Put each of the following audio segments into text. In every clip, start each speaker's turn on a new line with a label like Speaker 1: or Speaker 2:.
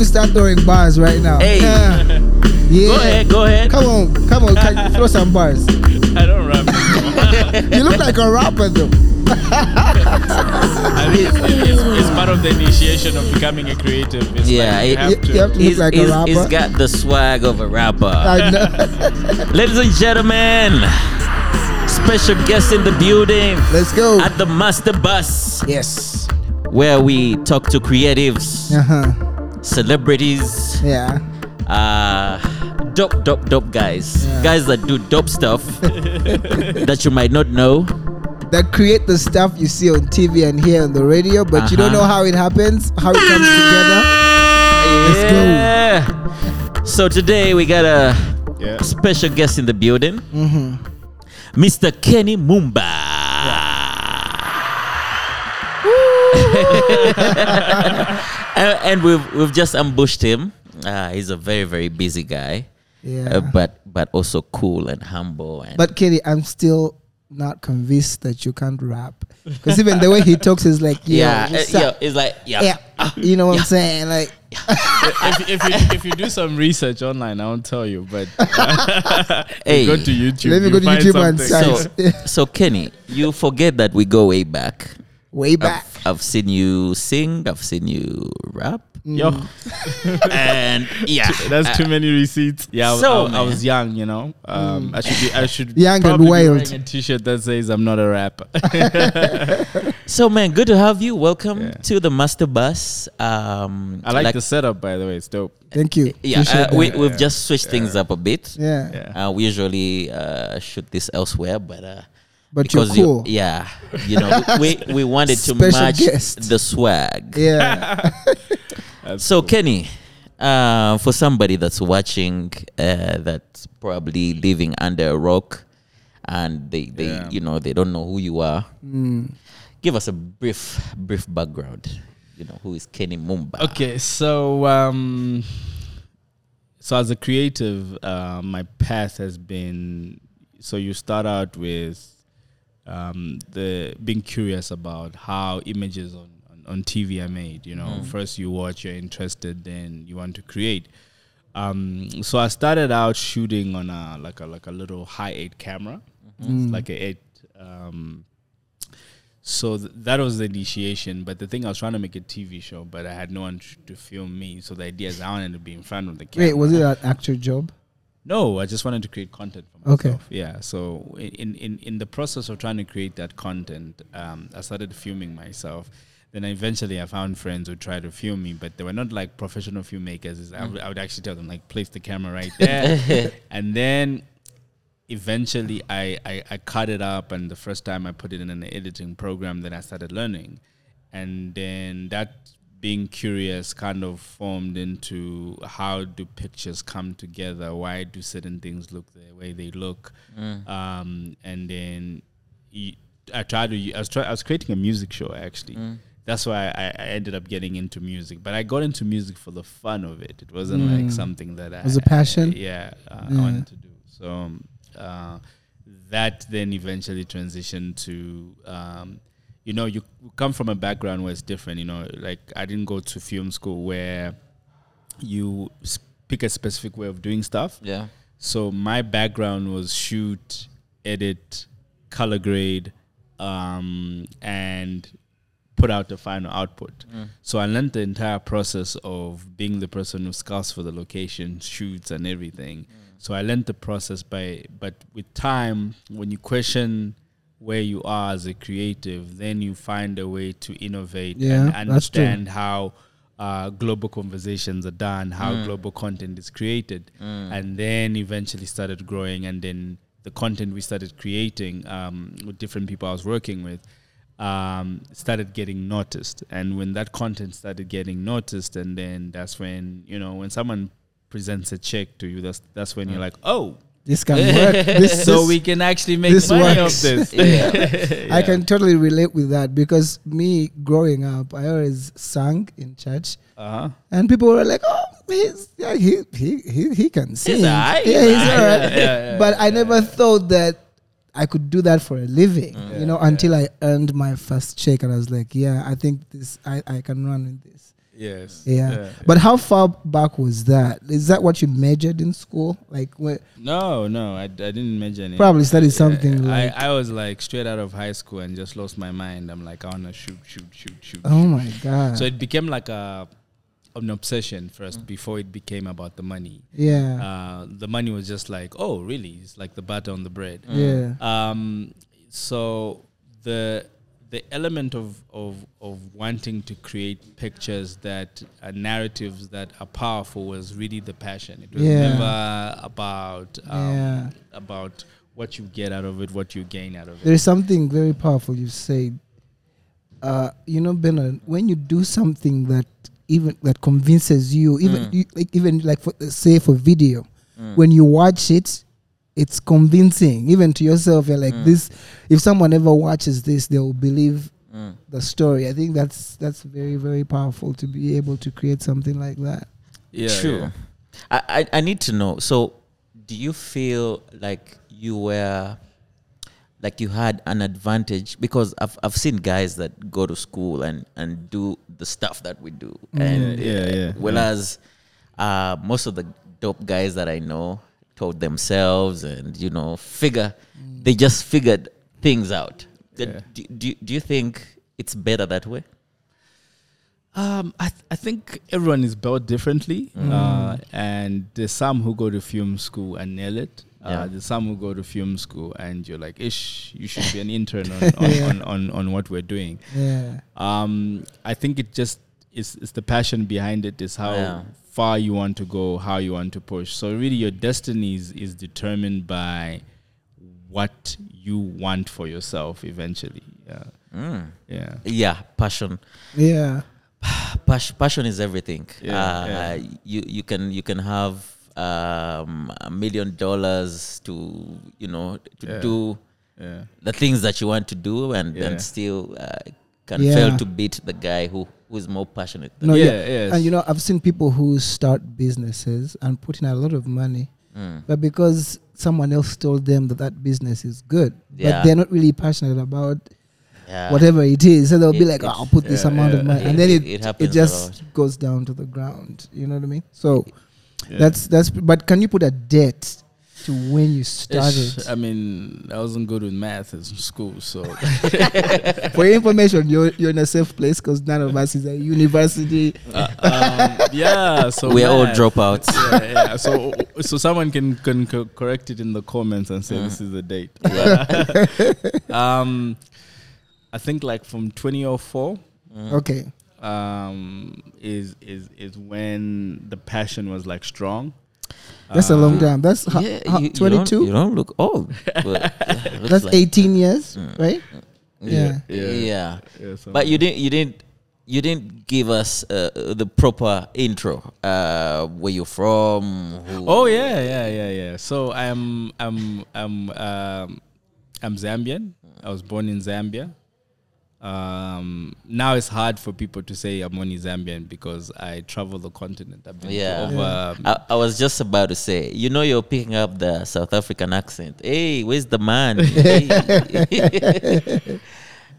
Speaker 1: man.
Speaker 2: feel like I want to start throwing bars right now.
Speaker 1: Hey.
Speaker 2: Yeah. Yeah.
Speaker 1: Go ahead, go ahead.
Speaker 2: Come on, come on, can you throw some bars.
Speaker 3: I don't rap.
Speaker 2: You look like a rapper though.
Speaker 3: I mean, it's, it's, it's part of the initiation of becoming a creative. It's
Speaker 1: Yeah,
Speaker 3: like you
Speaker 1: it-
Speaker 3: have
Speaker 2: You-
Speaker 3: to.
Speaker 2: you have to-
Speaker 1: He's,
Speaker 2: look like a rapper.
Speaker 1: he's got the swag of a rapper.
Speaker 2: I know.
Speaker 1: Ladies and gentlemen, special guest in the building
Speaker 2: Let's go.
Speaker 1: at the Master Bus,
Speaker 2: Yes.
Speaker 1: where we talk to creatives,
Speaker 2: Uh huh.
Speaker 1: Celebrities,
Speaker 2: Yeah.
Speaker 1: uh, dope, dope, dope guys.
Speaker 2: Yeah.
Speaker 1: Guys that do dope stuff that you might not know.
Speaker 2: That create the stuff you see on TV and hear on the radio, but you don't
Speaker 1: Uh-huh.
Speaker 2: know how it happens, how it comes together. Let's go.
Speaker 1: yeah. So today we got a
Speaker 3: Yeah.
Speaker 1: special guest in the building,
Speaker 2: Mm-hmm.
Speaker 1: Mr. Kenny Mumba. and, and we've we've just ambushed him. Uh, he's a very very busy guy,
Speaker 2: Yeah.
Speaker 1: uh, but but also cool and humble. And
Speaker 2: But Kenny, I'm still not convinced that you can't rap because even the way he talks is like, Yo,
Speaker 1: yeah,
Speaker 2: what's
Speaker 1: uh,
Speaker 2: up?
Speaker 1: yeah, it's like yeah,
Speaker 2: yeah, you know what I'm saying? Like,
Speaker 3: if, if, you, if you do some research online, I won't tell you, but
Speaker 1: Hey.
Speaker 3: go to YouTube.
Speaker 2: Let me
Speaker 3: you
Speaker 2: go to
Speaker 3: find
Speaker 2: YouTube and search.
Speaker 1: So so Kenny, you forget that we go way back.
Speaker 2: Way back.
Speaker 1: I've, I've seen you sing. I've seen you rap.
Speaker 3: Yo,
Speaker 1: and yeah,
Speaker 3: that's too many receipts. Yeah,
Speaker 1: So,
Speaker 3: I, I
Speaker 1: man.
Speaker 3: was young, you know. Um, I should be. I should
Speaker 2: Young and
Speaker 3: probably be
Speaker 2: wild.
Speaker 3: wearing a T-shirt that says "I'm not a rapper."
Speaker 1: So man, good to have you. Welcome
Speaker 3: Yeah.
Speaker 1: to the Master Bus. Um,
Speaker 3: I like, the setup, by the way. It's dope.
Speaker 2: Thank you.
Speaker 1: Yeah, uh, we, we've just switched things up a bit.
Speaker 2: yeah.
Speaker 3: Yeah.
Speaker 1: Uh, we usually uh, shoot this elsewhere, but
Speaker 2: But you're
Speaker 1: because
Speaker 2: cool.
Speaker 1: you, yeah, you know, we we wanted to
Speaker 2: Special
Speaker 1: match
Speaker 2: guest.
Speaker 1: the swag.
Speaker 2: Yeah.
Speaker 1: So
Speaker 3: cool.
Speaker 1: Kenny, uh, for somebody that's watching, uh, that's probably living under a rock, and they they
Speaker 3: Yeah.
Speaker 1: you know they don't know who you are.
Speaker 2: Mm.
Speaker 1: Give us a brief brief background. You know who is Kenny Mumba?
Speaker 3: Okay, so um, so as a creative, uh, my path has been so you start out with um, the being curious about how images on, on, on TV are made. You know, first you watch, you're interested, then you want to create. Um, so I started out shooting on a like a like a little Hi8 camera, It's like a eight. Um, so th- that was the initiation. But the thing I was trying to make a TV show, but I had no one sh- to film me. So the idea is I wanted to be in front of the camera.
Speaker 2: Wait, was it an actual job?
Speaker 3: No, I just wanted to create content for
Speaker 2: Okay.
Speaker 3: myself. Yeah. So in in in the process of trying to create that content, um, I started filming myself. Then eventually I found friends who tried to film me, but they were not like professional filmmakers. I, would, I would actually tell them like place the camera right there, and then eventually I, I I cut it up, and the first time I put it in an editing program, then I started learning, and then that being curious kind of formed into how do pictures come together why do certain things look the way they look um, and then I tried to I was, try, I was creating a music show actually that's why I, I ended up getting into music but i got into music for the fun of it it wasn't like
Speaker 2: Mm.
Speaker 3: something that i
Speaker 2: Was a passion?
Speaker 3: yeah, uh,
Speaker 2: Yeah.
Speaker 3: I wanted to do. So um, uh, that then eventually transitioned to, um, you know, you come from a background where it's different. You know, like I didn't go to film school where you pick a specific way of doing stuff.
Speaker 1: Yeah.
Speaker 3: So my background was shoot, edit, color grade, um, and put out the final output. So I learned the entire process of being the person who scouts for the location, shoots, and everything. So I learned the process by, but with time, when you question where you are as a creative, then you find a way to innovate
Speaker 2: Yeah,
Speaker 3: and understand how uh, global conversations are done, how global content is created, and then eventually started growing. And then the content we started creating um, with different people I was working with um, started getting noticed. And when that content started getting noticed, and then that's when you know when someone presents a check to you, that's that's when you're like, oh.
Speaker 2: This can work. This,
Speaker 3: So
Speaker 2: this-
Speaker 3: we can actually make
Speaker 2: this
Speaker 3: money
Speaker 2: works.
Speaker 3: of this.
Speaker 1: Yeah.
Speaker 2: I can totally relate with that because me growing up, I always sang in church,
Speaker 3: Uh-huh.
Speaker 2: and people were like, "Oh, he's yeah, he he he, he can sing.
Speaker 1: alright,
Speaker 2: yeah,
Speaker 1: he's
Speaker 2: he's
Speaker 1: alright."
Speaker 2: alright."
Speaker 3: Yeah, yeah,
Speaker 2: but I never thought that I could do that for a living,
Speaker 1: Mm.
Speaker 2: you know,
Speaker 3: Yeah,
Speaker 2: until I earned my first check, and I was like, yeah, I think this, I, I can run with this.
Speaker 3: Yes.
Speaker 2: Yeah. But how far back was that? Is that what you majored in school? Like, where,
Speaker 3: no, no, I, I didn't mention it.
Speaker 2: probably studied something
Speaker 3: Yeah,
Speaker 2: like,
Speaker 3: I, I was like straight out of high school and just lost my mind. I'm like, I wanna shoot, shoot, shoot, shoot.
Speaker 2: oh
Speaker 3: shoot.
Speaker 2: my god.
Speaker 3: So it became like a an obsession first before it became about the money.
Speaker 2: yeah,
Speaker 3: Uh, the money was just like, oh, really? It's like the butter on the bread.
Speaker 2: yeah,
Speaker 3: Um, so the the element of, of of wanting to create pictures that are narratives that are powerful was really the passion. It was
Speaker 2: Yeah.
Speaker 3: never about um,
Speaker 2: Yeah.
Speaker 3: about what you get out of it, what you gain out of it.
Speaker 2: There is something very powerful you said. Uh, you know, Benon, when you do something that even that convinces you, even
Speaker 1: Mm.
Speaker 2: you, like even like for, say for video,
Speaker 1: Mm.
Speaker 2: when you watch it, it's convincing even to yourself. You're like
Speaker 1: Mm.
Speaker 2: this. If someone ever watches this, they will believe
Speaker 1: Mm.
Speaker 2: the story. I think that's that's very very powerful to be able to create something like that.
Speaker 3: Yeah,
Speaker 1: True.
Speaker 3: yeah.
Speaker 1: I, I I need to know. So, do you feel like you were like you had an advantage because I've I've seen guys that go to school and and do the stuff that we do, and
Speaker 3: Yeah, yeah, yeah.
Speaker 1: whereas uh, most of the dope guys that I know taught themselves and you know figure they just figured things out.
Speaker 3: Yeah.
Speaker 1: Do, do, do you think it's better that way?
Speaker 3: Um, I, th- I think everyone is built differently, uh, and there's some who go to film school and nail it. Uh,
Speaker 1: Yeah.
Speaker 3: There's some who go to film school and you're like, "Ish, you should be an intern on on,
Speaker 2: Yeah.
Speaker 3: on, on, on what we're doing."
Speaker 2: Yeah,
Speaker 3: Um, I think it just is it's the passion behind it is how
Speaker 1: Yeah.
Speaker 3: far you want to go, how you want to push. So really, your destiny is, is determined by what you want for yourself eventually. Yeah,
Speaker 1: Mm.
Speaker 3: yeah,
Speaker 1: Yeah, passion.
Speaker 2: yeah,
Speaker 1: Pas- passion is everything.
Speaker 3: Yeah,
Speaker 1: uh,
Speaker 3: yeah.
Speaker 1: You you can you can have um, a million dollars to you know to
Speaker 3: Yeah.
Speaker 1: do
Speaker 3: yeah.
Speaker 1: the things that you want to do, and
Speaker 3: Yeah.
Speaker 1: then still uh, can
Speaker 2: Yeah.
Speaker 1: fail to beat the guy who who is more passionate. Than
Speaker 2: No,
Speaker 3: yeah,
Speaker 2: yeah.
Speaker 3: yes.
Speaker 2: and you know I've seen people who start businesses and put in a lot of money.
Speaker 1: Mm.
Speaker 2: but because someone else told them that that business is good,
Speaker 1: Yeah.
Speaker 2: but they're not really passionate about
Speaker 1: Yeah.
Speaker 2: whatever it is. So they'll be like, oh, "I'll put this amount
Speaker 3: yeah.
Speaker 2: of money,"
Speaker 1: It-
Speaker 2: and then
Speaker 1: it-
Speaker 2: it
Speaker 1: it
Speaker 2: it,
Speaker 1: happens a
Speaker 2: just goes down to the ground. You know what I mean? So
Speaker 3: Yeah.
Speaker 2: that's that's. But can you put a date to when you
Speaker 3: Ish,
Speaker 2: started?
Speaker 3: I mean, I wasn't good with math in school, so
Speaker 2: For your information, you're you're in a safe place because none of us is a university.
Speaker 3: uh, um, yeah. So
Speaker 1: We're all dropouts.
Speaker 3: yeah, yeah. So, so someone can can co- correct it in the comments and say
Speaker 1: Mm.
Speaker 3: this is the date. um, I think like from 2004
Speaker 1: Mm.
Speaker 2: Okay,
Speaker 3: um, is is is when the passion was like strong.
Speaker 2: That's a long
Speaker 3: Um,
Speaker 2: time. That's
Speaker 1: Yeah,
Speaker 2: ho-
Speaker 1: you- you don't-
Speaker 2: 22.
Speaker 1: You don't look old. but,
Speaker 2: That's
Speaker 1: like-
Speaker 2: 18 years,
Speaker 1: Mm.
Speaker 2: right? Yeah.
Speaker 3: Yeah.
Speaker 1: yeah.
Speaker 3: Yeah, so-
Speaker 1: But you didn't you didn't you didn't give us uh, the proper intro. Uh, where you from? Who,
Speaker 3: Oh yeah, yeah, yeah, yeah. So I'm I'm I'm um, I'm Zambian. I was born in Zambia. Um, now it's hard for people to say I'm only Zambian because I travel the continent. I've been
Speaker 1: Yeah.
Speaker 3: over.
Speaker 2: Yeah.
Speaker 3: um,
Speaker 1: I, I was just about to say, you know, you're picking up the South African accent. Hey, where's the man? Hey.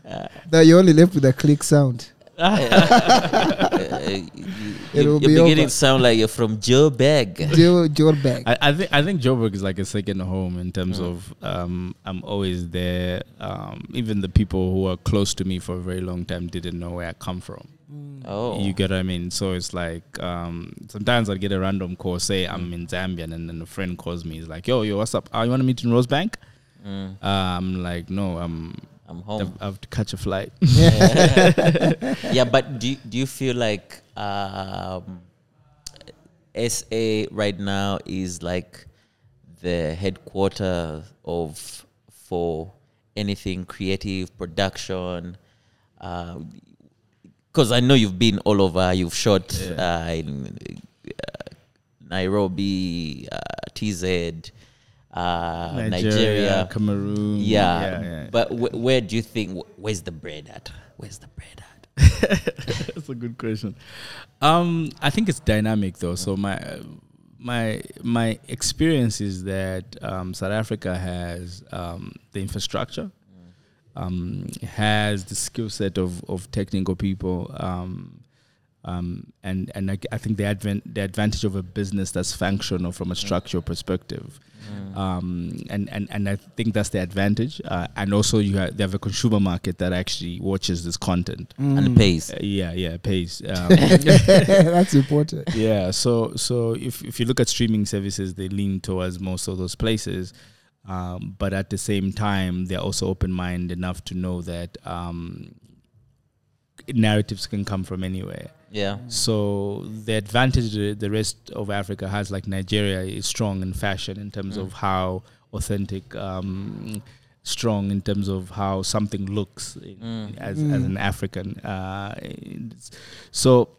Speaker 2: That you only left with a click sound.
Speaker 1: Uh, you,
Speaker 2: It'll
Speaker 1: are
Speaker 2: be
Speaker 1: beginning
Speaker 2: over.
Speaker 1: to sound like you're from Joburg.
Speaker 2: Joe, Joe.
Speaker 3: I, I think I think Joburg is like a second home in terms
Speaker 1: Mm.
Speaker 3: of um, I'm always there. Um, even the people who are close to me for a very long time didn't know where I come from.
Speaker 1: Oh,
Speaker 3: You get what I mean? So it's like um, sometimes I get a random call, say I'm in Zambia, and then a friend calls me. He's like, "Yo, yo, what's up? Oh, you want to meet in Rosebank?"
Speaker 1: Mm,
Speaker 3: Uh, I'm like, "No, I'm.
Speaker 1: I'm home.
Speaker 3: I have to catch a flight."
Speaker 1: yeah, but do do you feel like um, SA right now is like the headquarter of for anything creative production? Because I know you've been all over. You've shot
Speaker 3: Yeah.
Speaker 1: uh, in uh, Nairobi, uh, TZ, uh, Nigeria.
Speaker 3: Cameroon.
Speaker 1: Yeah,
Speaker 3: yeah, yeah.
Speaker 1: but wh- where do you think? wh- Where's the bread at? Where's the bread at?
Speaker 3: That's a good question. Um, I think it's dynamic though. So my my my experience is that um, South Africa has um, the infrastructure, um, has the skill set of, of technical people, um, um, and and I, I think the advent the advantage of a business that's functional from a structural perspective, um, and and and I think that's the advantage. Uh, and also you have, they have a consumer market that actually watches this content.
Speaker 1: and pays.
Speaker 3: Uh, yeah, yeah, pays. Um,
Speaker 2: That's important.
Speaker 3: yeah so so if, if you look at streaming services they lean towards most of those places um, but at the same time they're also open-minded enough to know that um, narratives can come from anywhere
Speaker 1: Yeah.
Speaker 3: so the advantage the, the rest of africa has like nigeria is strong in fashion in terms of how authentic um, strong in terms of how something looks in, as, as an african uh, so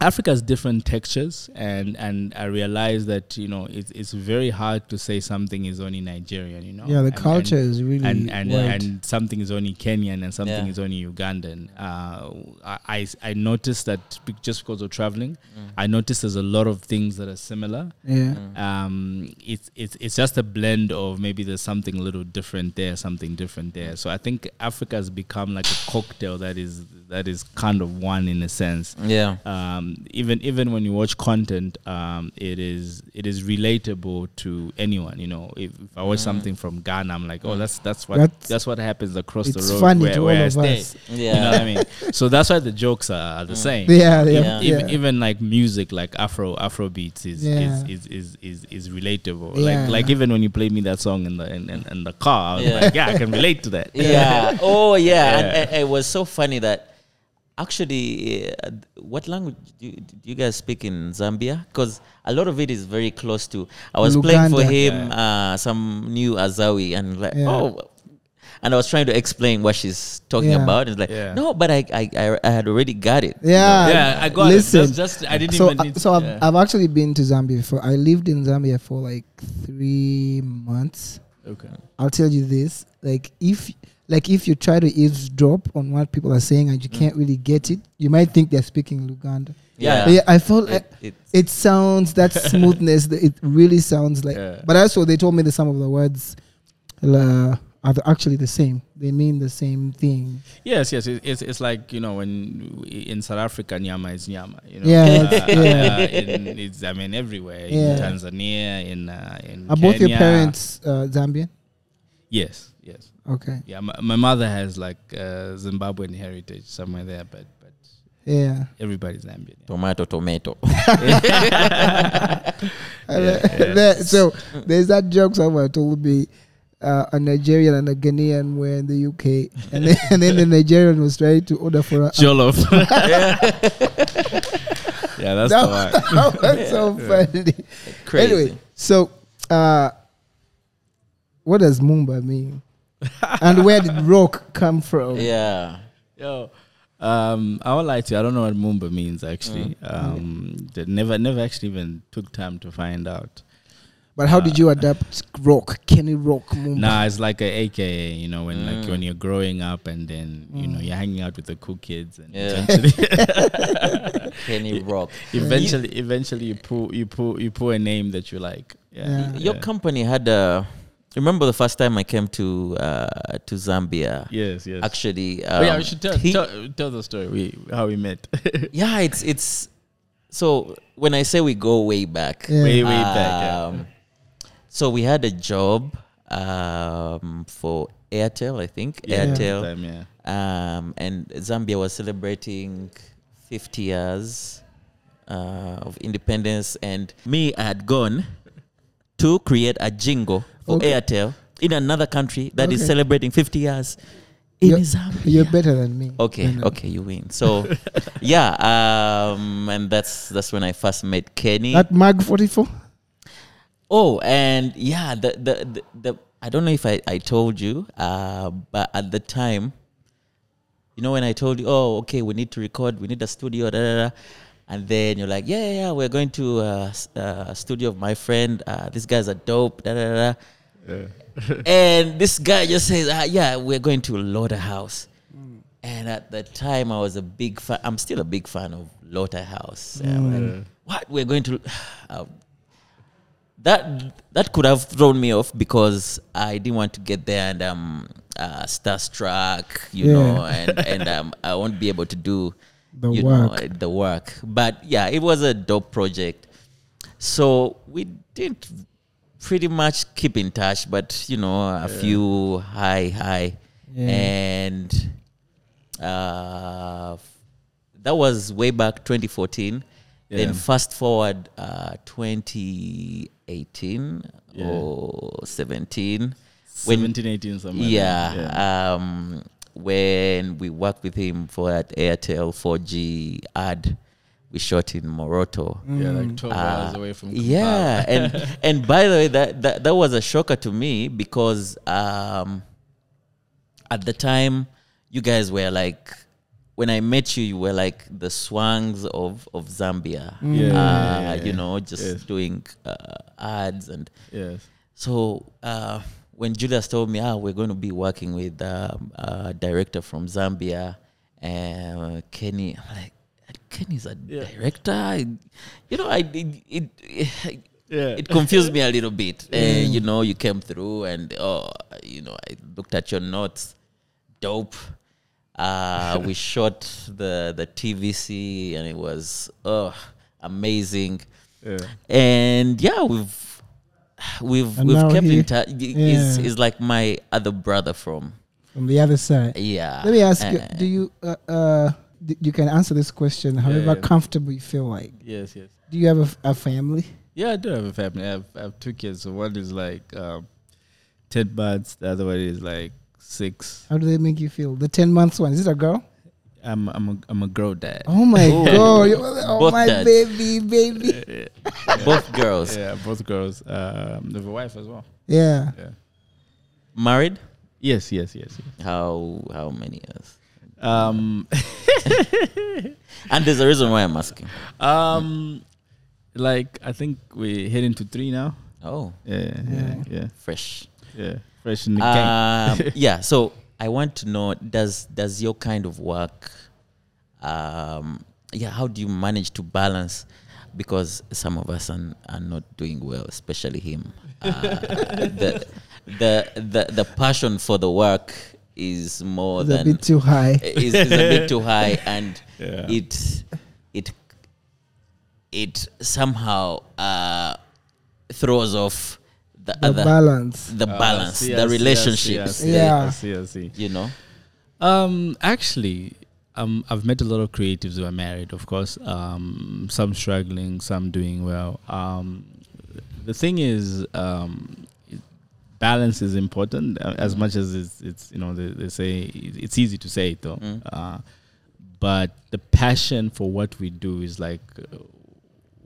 Speaker 3: Africa has different textures, and and I realize that you know it's it's very hard to say something is only Nigerian. You know,
Speaker 2: Yeah, the
Speaker 3: And-
Speaker 2: culture
Speaker 3: and,
Speaker 2: is really
Speaker 3: and and,
Speaker 2: wide.
Speaker 3: and something is only Kenyan and something
Speaker 1: Yeah.
Speaker 3: is only Ugandan. Uh, I, I I noticed that be- just because of traveling, I noticed there's a lot of things that are similar.
Speaker 2: yeah.
Speaker 3: Um, it's it's it's just a blend of maybe there's something a little different there, something different there. So I think Africa has become like a cocktail that is that is kind of one in a sense
Speaker 1: Yeah.
Speaker 3: um, Um, even even when you watch content, um, it is it is relatable to anyone. You know, if, if I watch mm. something from Ghana, I'm like, oh, mm. that's that's what
Speaker 2: That's-
Speaker 3: that's, what happens across the road
Speaker 2: funny
Speaker 3: where,
Speaker 2: to
Speaker 3: where
Speaker 2: all
Speaker 3: I
Speaker 2: of
Speaker 3: stay.
Speaker 2: us.
Speaker 1: Yeah.
Speaker 3: You know what I mean? So that's why the jokes are, are the mm. same.
Speaker 2: Yeah, yeah,
Speaker 1: Yeah.
Speaker 2: yeah.
Speaker 3: Even, even like music, like Afro Afro beats is
Speaker 2: Yeah.
Speaker 3: is, is, is, is is relatable.
Speaker 2: Yeah.
Speaker 3: Like like even when you play me that song in the in, in, in the car, I was
Speaker 1: Yeah.
Speaker 3: like, yeah, I can relate to that.
Speaker 1: yeah. Oh, yeah.
Speaker 3: Yeah.
Speaker 1: And, and it was so funny that actually, uh, what language do you, do you guys speak in Zambia? Because a lot of it is very close to. I was playing for
Speaker 2: Luganda.
Speaker 1: him uh, some new Azawi and like,
Speaker 2: Yeah.
Speaker 1: oh. And I was trying to explain what she's talking
Speaker 2: Yeah.
Speaker 1: about. It's like,
Speaker 3: Yeah.
Speaker 1: no, but I, I, I, I had already got it.
Speaker 2: Yeah,
Speaker 3: Yeah, I got
Speaker 2: listen,
Speaker 3: it. Just, just I didn't
Speaker 2: so,
Speaker 3: even
Speaker 2: uh,
Speaker 3: need.
Speaker 2: so I've,
Speaker 3: yeah.
Speaker 2: I've actually been to Zambia before. I lived in Zambia for like three months.
Speaker 3: okay.
Speaker 2: I'll tell you this: like if like if you try to eavesdrop on what people are saying and you can't really get it, you might think they're speaking Luganda.
Speaker 1: Yeah.
Speaker 2: Yeah, I felt
Speaker 1: It,
Speaker 2: it,
Speaker 1: it,
Speaker 2: it sounds that smoothness. that It really sounds like.
Speaker 3: Yeah.
Speaker 2: But also, they told me that some of the words uh, are the- actually the same. They mean the same thing.
Speaker 3: Yes, yes. It, it's it's like you know when in South Africa nyama is nyama. You know,
Speaker 2: Yeah,
Speaker 3: uh,
Speaker 2: yeah.
Speaker 3: uh, in, it's I mean everywhere
Speaker 2: Yeah.
Speaker 3: in Tanzania, in uh, in
Speaker 2: Are both your parents uh, Zambian?
Speaker 3: Yes, yes.
Speaker 2: Okay.
Speaker 3: Yeah, my, my mother has like uh, Zimbabwean heritage somewhere there, but but
Speaker 2: Yeah.
Speaker 3: everybody's Zambian. yeah.
Speaker 1: tomato, tomato.
Speaker 3: Yeah,
Speaker 2: uh,
Speaker 3: yeah.
Speaker 2: that- so there's that joke someone told me uh, a Nigerian and a Ghanaian were in the UK, and then, and then the Nigerian was trying to order for a.
Speaker 3: Jollof. yeah, that's the one.
Speaker 2: that was so funny.
Speaker 1: Crazy.
Speaker 2: Anyway, so uh, what does Mumba mean? And where did Roc come from?
Speaker 1: Yeah.
Speaker 3: Yo, um, I won't lie to you. I don't know what Mumba means actually.
Speaker 2: Mm.
Speaker 3: Um, that never, never actually even took time to find out.
Speaker 2: But how did you adapt Roc? Kenny Roc Mumba?
Speaker 3: Nah, it's like a AKA. You know, when like
Speaker 1: Mm.
Speaker 3: when you're growing up and then you know you're hanging out with the cool kids and
Speaker 1: Yeah.
Speaker 3: eventually,
Speaker 1: Kenny Roc.
Speaker 3: eventually, eventually you pull you pull you pull a name that you like. Yeah.
Speaker 2: Yeah.
Speaker 1: Your
Speaker 3: yeah.
Speaker 1: company had a. Remember the first time I came to uh, to Zambia?
Speaker 3: Yes, yes.
Speaker 1: Actually,
Speaker 3: oh, yeah,
Speaker 1: um,
Speaker 3: we should tell,
Speaker 1: he-
Speaker 3: tell, tell the story. We how we met.
Speaker 1: yeah, it's it's. So when I say we go way back,
Speaker 2: Yeah.
Speaker 3: way way back. Yeah.
Speaker 1: um, so we had a job um, for Airtel, I think
Speaker 3: Yeah,
Speaker 1: Airtel,
Speaker 3: time, yeah.
Speaker 1: um, and Zambia was celebrating 50 years uh, of independence, and me, I had gone to create a jingle for
Speaker 2: Okay.
Speaker 1: Airtel in another country that is
Speaker 2: Okay.
Speaker 1: celebrating 50 years in
Speaker 2: You're-
Speaker 1: Zambia.
Speaker 2: You're better than me.
Speaker 1: Okay,
Speaker 2: No, no.
Speaker 1: okay, you win. So, yeah, um, and that's that's when I first met Kenny.
Speaker 2: At Mag 44?
Speaker 1: oh, and yeah, the the, the the I don't know if I I told you, uh, but at the time, you know, when I told you, oh, okay, we need to record, we need a studio, da, da, da, and then you're like, yeah, yeah, yeah, we're going to uh, s- uh, studio of my friend. Uh, these guys are dope, da da da. da. And this guy just says, ah, yeah, we're going to Lauder House. And at the time, I was a big fan. I'm still a big fan of Lauder House. And I'm like, what? We're going to. Uh, that that could have thrown me off because I didn't want to get there and um uh, starstruck, you
Speaker 2: Yeah.
Speaker 1: know, and and um, I won't be able to do
Speaker 2: The
Speaker 1: you
Speaker 2: work.
Speaker 1: know uh, the work. But yeah, it was a dope project. So we didn't pretty much keep in touch, but you know, a few hi hi,
Speaker 2: Yeah.
Speaker 1: and uh, that was way back 2014.
Speaker 3: Yeah.
Speaker 1: Then fast forward uh, 2018
Speaker 3: Yeah.
Speaker 1: or 17.
Speaker 3: 17, 18, something. like
Speaker 1: Yeah,
Speaker 3: that. yeah.
Speaker 1: Um, when we worked with him for that Airtel 4G ad, we shot in Moroto.
Speaker 3: yeah, like 12 hours
Speaker 1: Uh,
Speaker 3: away from
Speaker 1: yeah, and and by the way, that, that that was a shocker to me because um, at the time, you guys were like, when I met you, you were like the Swangz of of Zambia.
Speaker 3: Yeah, yeah,
Speaker 1: uh,
Speaker 3: yeah, yeah,
Speaker 1: you know, just
Speaker 3: Yes.
Speaker 1: doing uh, ads and
Speaker 3: Yes.
Speaker 1: so uh, when Julius told me, ah, we're going to be working with um, a director from Zambia, uh, Kenny, I'm like, Kenny's a
Speaker 3: Yeah.
Speaker 1: director. You know, I it, it, it
Speaker 3: Yeah.
Speaker 1: it confused me a little bit. Uh, you know, you came through and oh, you know, I looked at your notes, dope. Uh, we shot the the TVC and it was oh amazing
Speaker 3: yeah.
Speaker 1: and yeah, we've we've
Speaker 2: And
Speaker 1: we've kept
Speaker 2: he-
Speaker 1: in touch. He's,
Speaker 2: yeah.
Speaker 1: he's like my other brother from
Speaker 2: From the other side.
Speaker 1: yeah.
Speaker 2: Let me ask you:
Speaker 1: uh,
Speaker 2: Do you uh, d- you can answer this question however
Speaker 3: yeah.
Speaker 2: comfortable you feel like?
Speaker 3: Yes, yes.
Speaker 2: Do you have a, f- a family?
Speaker 3: Yeah, I do have a family. I have, I have two kids. So one is like um, 10 months, the other one is like six.
Speaker 2: How do they make you feel? The ten months one is it a girl?
Speaker 3: I'm, I'm, a, I'm a girl dad.
Speaker 2: Oh my god! Oh
Speaker 1: Both
Speaker 2: my
Speaker 1: dads.
Speaker 2: baby, baby.
Speaker 3: Yeah,
Speaker 1: both girls
Speaker 3: yeah, both girls. Um, they have a wife as well.
Speaker 2: Yeah.
Speaker 3: Yeah.
Speaker 1: married.
Speaker 3: Yes, yes, yes, yes.
Speaker 1: How how many years?
Speaker 3: Um,
Speaker 1: And there's a reason why I'm asking.
Speaker 3: um, like I think we're heading to three now.
Speaker 1: Oh,
Speaker 3: Yeah, yeah, yeah,
Speaker 1: fresh.
Speaker 3: yeah. Fresh in the game.
Speaker 1: Um, yeah. So I want to know does does your kind of work, um, yeah, how do you manage to balance? Because some of us are, are not doing well, especially him. Uh, the, the the the passion for the work is more
Speaker 2: It's a bit too high.
Speaker 1: is, is a bit too high, and
Speaker 3: Yeah.
Speaker 1: it it it somehow uh, throws off the,
Speaker 2: The
Speaker 1: other
Speaker 2: balance.
Speaker 1: the
Speaker 3: Ah,
Speaker 1: balance,
Speaker 3: see,
Speaker 1: the
Speaker 3: see, I see, I
Speaker 1: relationships.
Speaker 3: see,
Speaker 2: Yeah.
Speaker 3: I see, I see.
Speaker 1: You know,
Speaker 3: Um, actually, um, I've met a lot of creatives who are married. Of course, um, some struggling, some doing well. Um, the thing is, um, it- balance is important uh, as much as it's, it's you know they, they say it's easy to say it though.
Speaker 1: Mm.
Speaker 3: Uh, but the passion for what we do is like uh,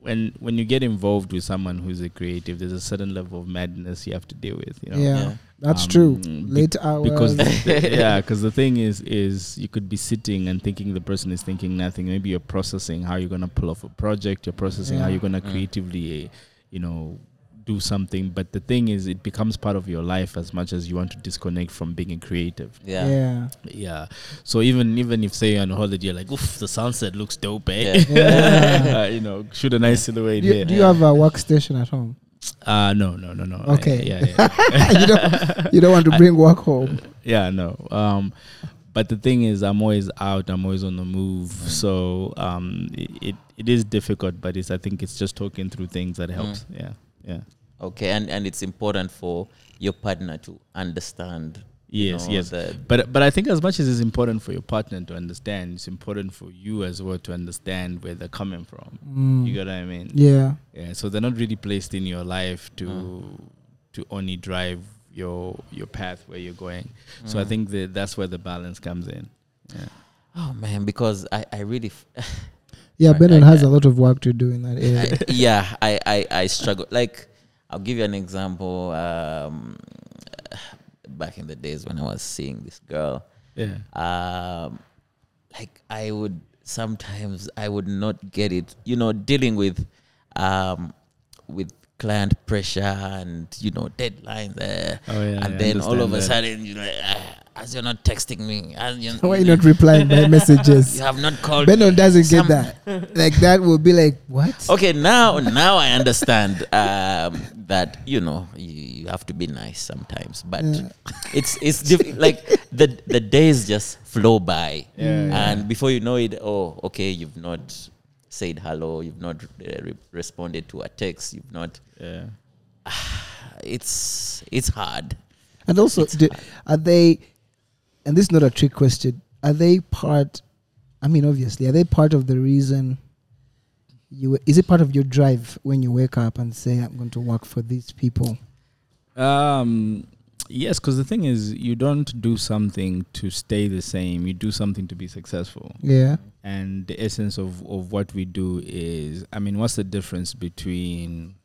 Speaker 3: when when you get involved with someone who's a creative, there's a certain level of madness you have to deal with. You know?
Speaker 2: Yeah,
Speaker 1: Yeah.
Speaker 2: that's
Speaker 3: Um,
Speaker 2: true.
Speaker 3: be-
Speaker 2: Late hours.
Speaker 3: because yeah because the thing is is you could be sitting and thinking the person is thinking nothing maybe you're processing how you're going to pull off a project you're processing how you're going to
Speaker 1: Mm.
Speaker 3: creatively uh, you know do something but the thing is it becomes part of your life as much as you want to disconnect from being a creative
Speaker 1: yeah,
Speaker 2: yeah.
Speaker 3: yeah so even even if say you're on holiday you're like oof the sunset looks dope eh
Speaker 1: Yeah.
Speaker 2: Yeah.
Speaker 3: uh, you know shoot a nice silhouette
Speaker 2: Do you,
Speaker 3: here
Speaker 2: do you have a workstation at home?
Speaker 3: uh no no no no
Speaker 2: Okay.
Speaker 3: yeah yeah
Speaker 2: you don't. You don't want to bring work home.
Speaker 3: yeah no um but the thing is i'm always out i'm always on the move so um it, it it is difficult but it's i think it's just talking through things that helps yeah yeah
Speaker 1: Okay, and and it's important for your partner to understand. you
Speaker 3: yes
Speaker 1: know,
Speaker 3: yes
Speaker 1: the-
Speaker 3: but but i think as much as it's important for your partner to understand it's important for you as well to understand where they're coming from
Speaker 2: Mm.
Speaker 3: you get what i mean
Speaker 2: Yeah.
Speaker 3: yeah so they're not really placed in your life to
Speaker 1: Mm.
Speaker 3: to only drive your your path where you're going so i
Speaker 1: Mm.
Speaker 3: think that that's where the balance comes in yeah
Speaker 1: Oh man, because I I really. F-
Speaker 2: Yeah,
Speaker 1: Right,
Speaker 2: Benon
Speaker 1: I-
Speaker 2: has a lot of work to do in that area.
Speaker 1: I- yeah, I, I, I struggle. Like, I'll give you an example. Um, back in the days when I was seeing this girl,
Speaker 3: yeah
Speaker 1: um, like I would sometimes I would not get it. You know, dealing with, um, with client pressure and you know deadlines. Uh,
Speaker 3: Oh yeah,
Speaker 1: and
Speaker 3: I
Speaker 1: then all of a
Speaker 3: understand
Speaker 1: sudden you know, ah, as you're not texting me, as you
Speaker 2: Why are you not replying my messages?
Speaker 1: you have not called.
Speaker 2: Benon
Speaker 1: me.
Speaker 2: doesn't
Speaker 1: Some-
Speaker 2: get that. Like that will be like what?
Speaker 1: Okay, now now I understand um, that you know you, you have to be nice sometimes, but
Speaker 2: Yeah.
Speaker 1: it's it's diff- like the the days just flow by,
Speaker 3: Yeah, yeah.
Speaker 1: and before you know it, oh, okay, you've not said hello, you've not uh, re- responded to a text, you've not.
Speaker 3: Yeah.
Speaker 1: It's it's hard.
Speaker 2: And also,
Speaker 1: It's
Speaker 2: do,
Speaker 1: hard.
Speaker 2: are they? And this is not a trick question. Are they part? I mean, obviously, are they part of the reason? You is it part of your drive when you wake up and say, "I'm going to work for these people"?
Speaker 3: Um, yes, because the thing is, you don't do something to stay the same. You do something to be successful.
Speaker 2: Yeah,
Speaker 3: And the essence of, of what we do is, I mean, what's the difference between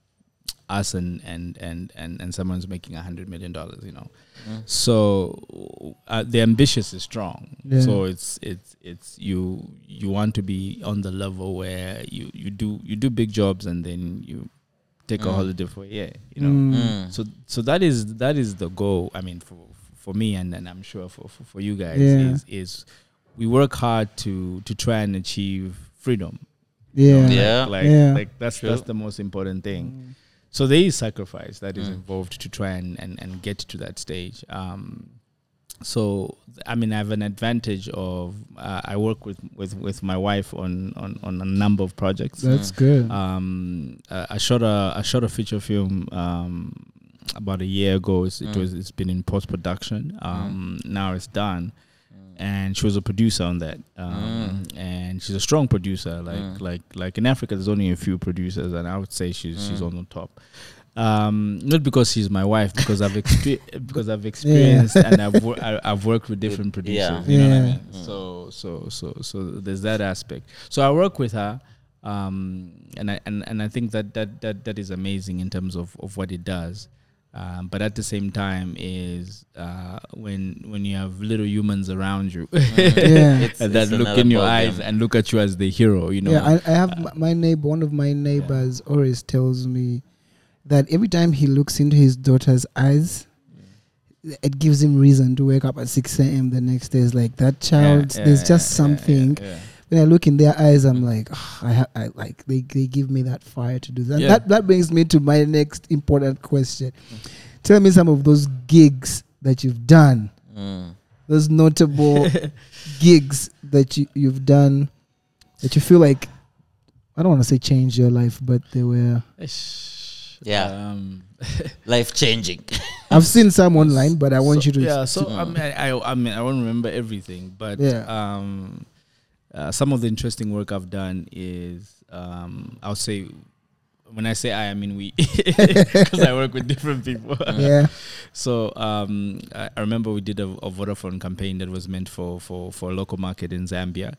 Speaker 3: us and and and and, and someone's making a hundred million dollars? You know,
Speaker 1: Mm.
Speaker 3: so uh, the ambitious is strong.
Speaker 2: Yeah.
Speaker 3: So it's it's it's you you want to be on the level where you you do you do big jobs and then you take a
Speaker 1: Mm.
Speaker 3: holiday for a year. You know.
Speaker 2: Mm.
Speaker 1: Mm.
Speaker 3: So so that is that is the goal. I mean, for for me and, and I'm sure for, for, for you guys
Speaker 2: Yeah.
Speaker 3: is is we work hard to to try and achieve freedom.
Speaker 2: yeah,
Speaker 1: Yeah.
Speaker 3: Like
Speaker 2: Yeah.
Speaker 3: like that's
Speaker 1: True.
Speaker 3: that's the most important thing. So there is sacrifice that is
Speaker 1: Mm.
Speaker 3: involved to try and, and, and get to that stage. Um, so I mean, I have an advantage of uh, I work with, with, with my wife on, on, on a number of projects.
Speaker 2: That's
Speaker 1: Mm.
Speaker 2: good.
Speaker 3: Um, I shot a I shot a feature film um, about a year ago. It's, It
Speaker 1: Mm.
Speaker 3: was it's been in post production. Um, Now it's done, and she was a producer on that. Um, And she's a strong producer. Like
Speaker 1: Mm.
Speaker 3: like like in Africa, there's only a few producers, and I would say she's she's
Speaker 1: Mm.
Speaker 3: on the top. Um, not because she's my wife, because I've expe- because I've experienced and I've wor- I, I've worked with different producers.
Speaker 1: yeah.
Speaker 3: You know what I
Speaker 2: Yeah.
Speaker 3: mean?
Speaker 1: Mm.
Speaker 3: So so so so there's that aspect. So I work with her, um, and I and, and I think that, that that that is amazing in terms of, of what it does. Um, but at the same time, is uh, when when you have little humans around you
Speaker 2: Yeah.
Speaker 1: It's-
Speaker 3: and that
Speaker 1: it's
Speaker 3: look in your
Speaker 1: ballgame.
Speaker 3: eyes and look at you as the hero, you know.
Speaker 2: Yeah, I, I have m- my neighbor. One of my neighbors always tells me that every time he looks into his daughter's eyes, it gives him reason to wake up at six a.m. the next day. It's like that child.
Speaker 3: Yeah,
Speaker 2: there's
Speaker 3: yeah,
Speaker 2: just
Speaker 3: yeah,
Speaker 2: something.
Speaker 3: Yeah, yeah.
Speaker 2: When I look in their eyes, I'm like, "Ah, I, ha- I like they, they give me that fire to do that.
Speaker 3: Yeah.
Speaker 2: That that brings me to my next important question. Tell me some of those gigs that you've done.
Speaker 1: Mm.
Speaker 2: Those notable gigs that you, you've done that you feel like I don't want to say changed your life, but they were.
Speaker 1: Yeah.
Speaker 3: Um,
Speaker 1: Life changing.
Speaker 2: I've seen some online, but I want
Speaker 3: so-
Speaker 2: you to.
Speaker 3: Yeah. So
Speaker 1: to-
Speaker 3: I mean, I, I mean, I won't remember everything, but
Speaker 2: Yeah.
Speaker 3: um, uh, some of the interesting work I've done is um, I'll say. When I say I, I mean we, because I work with different people.
Speaker 2: yeah,
Speaker 3: So um, I, I remember we did a, a Vodafone campaign that was meant for, for, for a local market in Zambia.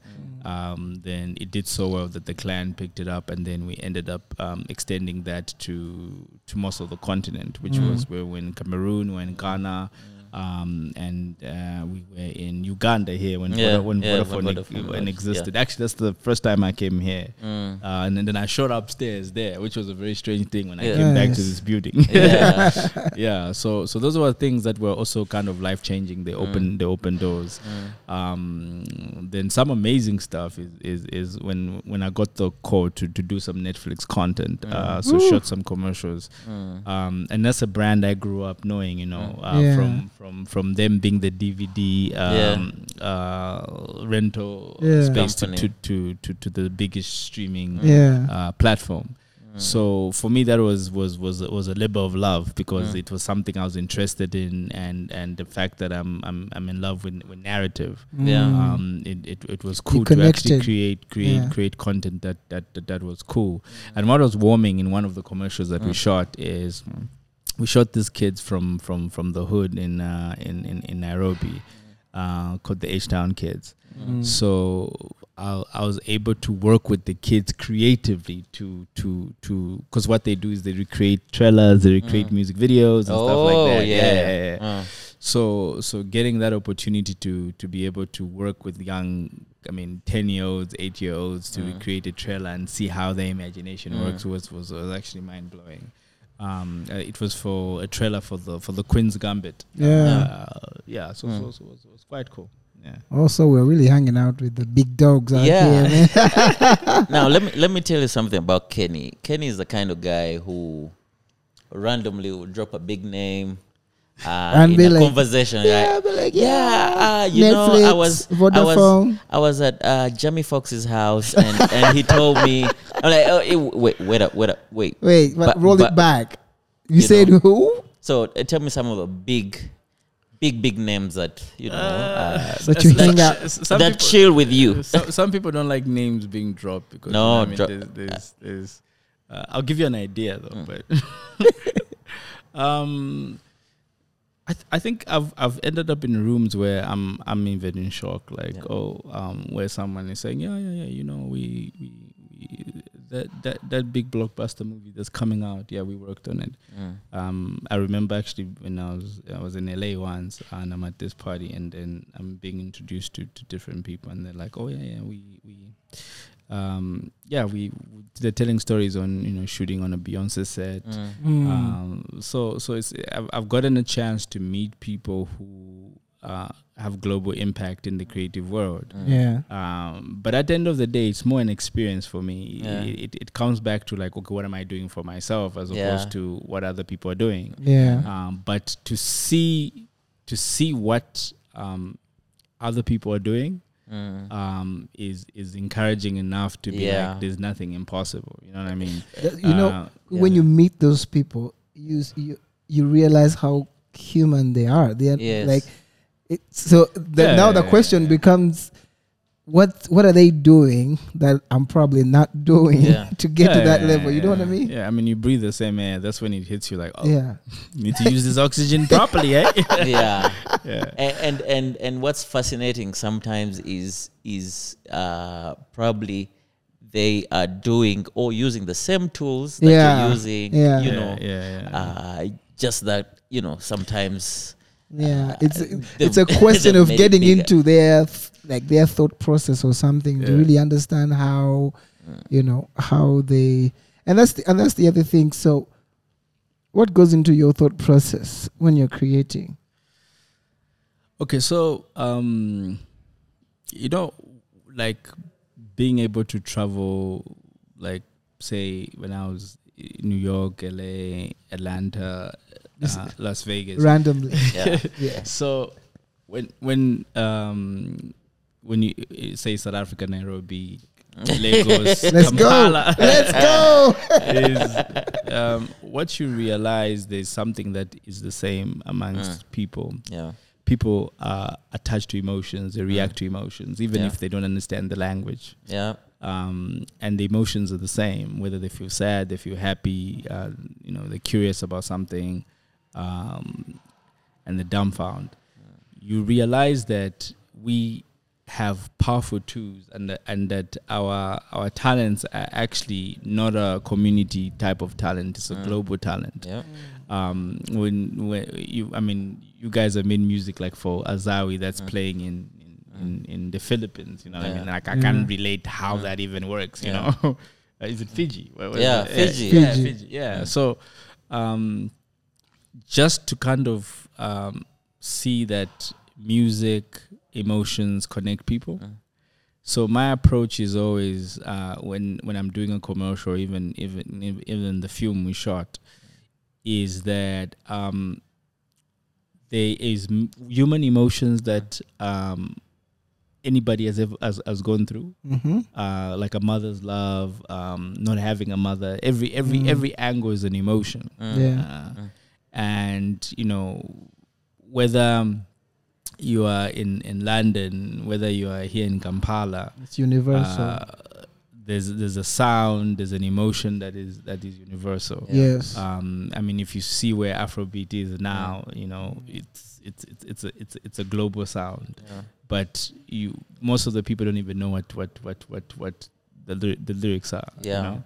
Speaker 3: Um, then it did so well that the clan picked it up, and then we ended up um, extending that to to most of the continent, which
Speaker 2: Mm.
Speaker 3: was were in Cameroon, were in Ghana, um, and uh, we were in Uganda here when
Speaker 1: Yeah,
Speaker 3: Voda- when
Speaker 1: yeah,
Speaker 3: Vodafone,
Speaker 1: when Vodafone
Speaker 3: when
Speaker 1: was,
Speaker 3: existed. Actually, that's the first time I came here.
Speaker 1: Mm.
Speaker 3: Uh, and then, then I showed upstairs there, which was a very strange thing when I
Speaker 1: Yeah.
Speaker 3: came back to this building.
Speaker 1: Yeah.
Speaker 3: yeah so so those were things that were also kind of life changing they
Speaker 1: Mm.
Speaker 3: open they open doors
Speaker 1: Mm.
Speaker 3: um then some amazing stuff is is, is when when i got the call to, to do some netflix content uh,
Speaker 1: Mm.
Speaker 3: so
Speaker 2: Woo.
Speaker 3: shot some commercials
Speaker 1: Mm.
Speaker 3: um and that's a brand i grew up knowing you know
Speaker 1: Mm.
Speaker 3: uh,
Speaker 2: Yeah.
Speaker 3: from from from them being the dvd um uh rental
Speaker 2: Yeah.
Speaker 3: space to, to, to to to the biggest streaming
Speaker 2: yeah,
Speaker 3: uh, platform
Speaker 1: Mm.
Speaker 3: so for me, that was was was was a labor of love because
Speaker 1: Mm.
Speaker 3: it was something I was interested in, and and the fact that I'm I'm I'm in love with with narrative.
Speaker 1: Yeah.
Speaker 2: Mm.
Speaker 3: Um, it, it it was cool to actually create create
Speaker 2: Yeah.
Speaker 3: create content that, that that that was cool. And what was warming in one of the commercials that we
Speaker 1: Mm.
Speaker 3: shot is we shot these kids from from from the hood in uh, in, in in Nairobi, uh, called the H Town Kids.
Speaker 2: Mm.
Speaker 3: So I, I was able to work with the kids creatively to to to because what they do is they recreate trailers, they recreate
Speaker 1: Mm.
Speaker 3: music videos and stuff
Speaker 1: Oh,
Speaker 3: like that.
Speaker 1: yeah.
Speaker 3: yeah, yeah.
Speaker 1: Uh,
Speaker 3: So so getting that opportunity to to be able to work with young, I mean, ten year olds, eight year olds to
Speaker 1: Mm.
Speaker 3: recreate a trailer and see how their imagination
Speaker 1: Mm.
Speaker 3: works was, was was actually mind blowing. Um, uh, it was for a trailer for the for the Queen's Gambit.
Speaker 2: Yeah.
Speaker 3: uh, yeah. So,
Speaker 1: Mm.
Speaker 3: so, so, so it was quite cool. Yeah.
Speaker 2: Also, we're really hanging out with the big dogs out
Speaker 1: Yeah.
Speaker 2: here,
Speaker 1: now let me let me tell you something about Kenny. Kenny is the kind of guy who randomly will drop a big name uh,
Speaker 2: And
Speaker 1: in
Speaker 2: be
Speaker 1: a
Speaker 2: like,
Speaker 1: conversation.
Speaker 2: Yeah,
Speaker 1: like,
Speaker 2: but like,
Speaker 1: yeah,
Speaker 2: yeah,
Speaker 1: uh, you know, I
Speaker 2: Netflix,
Speaker 1: was, I was, I was at uh, Jamie Foxx's house, and, and he told me, I'm like, oh, eh, wait, wait up, wait up, wait.
Speaker 2: Wait, but,
Speaker 1: But-
Speaker 2: roll
Speaker 1: but-
Speaker 2: it back. You,
Speaker 1: you
Speaker 2: said
Speaker 1: know.
Speaker 2: who?
Speaker 1: So uh, tell me some of the big, big, big names that you know uh,
Speaker 2: That you
Speaker 3: That's-
Speaker 2: hang out-
Speaker 3: s-
Speaker 1: that
Speaker 3: people-
Speaker 1: chill with you.
Speaker 3: some, some people don't like names being dropped because
Speaker 1: No,
Speaker 3: you know I mean,
Speaker 1: drop-
Speaker 3: there's, there's, there's uh, I'll give you an idea though,
Speaker 1: Mm.
Speaker 3: but um, I th- I think I've I've ended up in rooms where I'm I'm even in shock, like
Speaker 1: Yeah.
Speaker 3: oh um where someone is saying yeah yeah yeah you know we we, we that that that big blockbuster movie that's coming out yeah we worked on it
Speaker 1: Mm.
Speaker 3: um, I remember actually when I was I was in LA once and I'm at this party and then I'm being introduced to, to different people and they're like, oh yeah, yeah, we we um, yeah we they're telling stories on you know shooting on a Beyonce set.
Speaker 1: Mm.
Speaker 2: Mm.
Speaker 3: Um, so so it's I've, I've gotten a chance to meet people who uh, have global impact in the creative world.
Speaker 1: Mm.
Speaker 2: yeah.
Speaker 3: Um, but at the end of the day, it's more an experience for me.
Speaker 1: Yeah.
Speaker 3: It, it, it comes back to like, okay, what am I doing for myself as
Speaker 1: Yeah.
Speaker 3: opposed to what other people are doing.
Speaker 2: Yeah.
Speaker 3: Um, but to see to see what um, other people are doing
Speaker 1: Mm.
Speaker 3: um, is is encouraging enough to be
Speaker 1: Yeah.
Speaker 3: like, there's nothing impossible. You know what I mean?
Speaker 2: That- you know,
Speaker 3: Uh,
Speaker 2: when
Speaker 1: yeah.
Speaker 2: you meet those people, you you you realize how human they are. They are
Speaker 1: Yes.
Speaker 2: like it, so. The,
Speaker 3: Yeah,
Speaker 2: now the
Speaker 3: yeah,
Speaker 2: question
Speaker 3: yeah.
Speaker 2: becomes, what what are they doing that I'm probably not doing
Speaker 1: Yeah.
Speaker 2: to get to that
Speaker 3: yeah,
Speaker 2: level? You know what I mean?
Speaker 3: Yeah, I mean, you breathe the same air. That's when it hits you like, oh,
Speaker 2: Yeah.
Speaker 3: you need to use this oxygen properly, eh?
Speaker 1: yeah.
Speaker 3: yeah.
Speaker 1: and, and and and what's fascinating sometimes is is uh, probably they are doing or using the same tools that
Speaker 2: Yeah,
Speaker 1: you're using.
Speaker 2: yeah.
Speaker 1: You
Speaker 3: yeah,
Speaker 1: know,
Speaker 3: yeah, yeah.
Speaker 1: uh, just that you know sometimes.
Speaker 2: Yeah,
Speaker 1: Uh,
Speaker 2: it's
Speaker 1: the-
Speaker 2: it's a question of getting
Speaker 1: bigger.
Speaker 2: into their th- like their thought process or something to really understand how
Speaker 1: Mm.
Speaker 2: you know how they and that's the, and that's the other thing. So, what goes into your thought process when you're creating?
Speaker 3: Okay, so um, you know, like being able to travel, like say when I was in New York, LA, Atlanta, uh, Las Vegas.
Speaker 2: randomly.
Speaker 1: Yeah.
Speaker 2: yeah.
Speaker 3: So when when um when you say South Africa, Nairobi, Lagos,
Speaker 2: Let's go.
Speaker 3: Kampala,
Speaker 2: Let's go.
Speaker 3: is um, what you realize there's something that is the same amongst people.
Speaker 1: Yeah.
Speaker 3: People are attached to emotions; they react to emotions, even
Speaker 1: Yeah.
Speaker 3: if they don't understand the language.
Speaker 1: Yeah.
Speaker 3: Um, and the emotions are the same, whether they feel sad, they feel happy, uh, you know, they're curious about something, um, and they're dumbfounded. You realize that we have powerful tools, and that, and that our our talents are actually not a community type of talent; it's a
Speaker 1: Mm.
Speaker 3: global talent
Speaker 1: Yeah.
Speaker 3: um when when you i mean you guys have made music like for azawi that's
Speaker 1: Mm.
Speaker 3: playing in in, in in the philippines you know what i mean like i
Speaker 2: Yeah.
Speaker 3: can't relate how
Speaker 1: Mm.
Speaker 3: that even works you
Speaker 1: Yeah.
Speaker 3: know is it fiji Where- where is
Speaker 1: Yeah,
Speaker 3: it?
Speaker 1: Fiji.
Speaker 3: yeah,
Speaker 2: Fiji.
Speaker 3: fiji yeah
Speaker 1: Yeah.
Speaker 3: so um just to kind of um see that music emotions connect people
Speaker 1: Mm.
Speaker 3: so my approach is always uh, when when I'm doing a commercial, even even even the film we shot, is that um, there is m- human emotions that um, anybody has ever has, has gone through,
Speaker 2: Mm-hmm.
Speaker 3: uh, like a mother's love, um, not having a mother. Every every
Speaker 2: Mm.
Speaker 3: every angle is an emotion,
Speaker 1: Mm.
Speaker 2: Yeah.
Speaker 3: uh,
Speaker 1: Mm.
Speaker 3: and you know whether um, you are in in London, whether you are here in Kampala
Speaker 2: It's universal.
Speaker 3: uh, there's there's a sound, there's an emotion that is that is universal.
Speaker 1: Yeah.
Speaker 2: yes.
Speaker 3: Um, I mean, if you see where Afrobeat is now, you know, it's it's it's it's a it's it's a global sound.
Speaker 1: Yeah.
Speaker 3: But you most of the people don't even know what what what what what the ly- the lyrics are.
Speaker 1: Yeah.
Speaker 3: You know?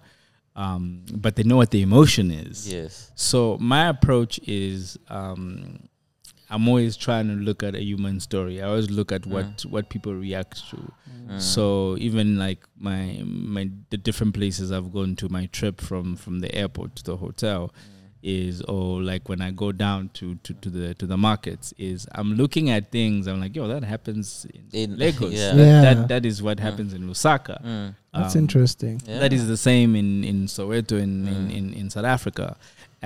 Speaker 3: Um, but they know what the emotion is.
Speaker 1: Yes.
Speaker 3: So my approach is um, I'm always trying to look at a human story. I always look at what what people react to.
Speaker 1: Mm.
Speaker 3: So even like my my the different places I've gone to, my trip from from the airport to the hotel is or like when I go down to, to, to the to the markets is I'm looking at things I'm like yo that happens in,
Speaker 1: In-
Speaker 3: Lagos
Speaker 1: yeah.
Speaker 3: That,
Speaker 2: Yeah.
Speaker 3: that that is what happens in Lusaka
Speaker 1: Mm.
Speaker 2: That's
Speaker 3: Um,
Speaker 2: interesting.
Speaker 1: Yeah.
Speaker 3: that is the same in in Soweto in, in, in, in South Africa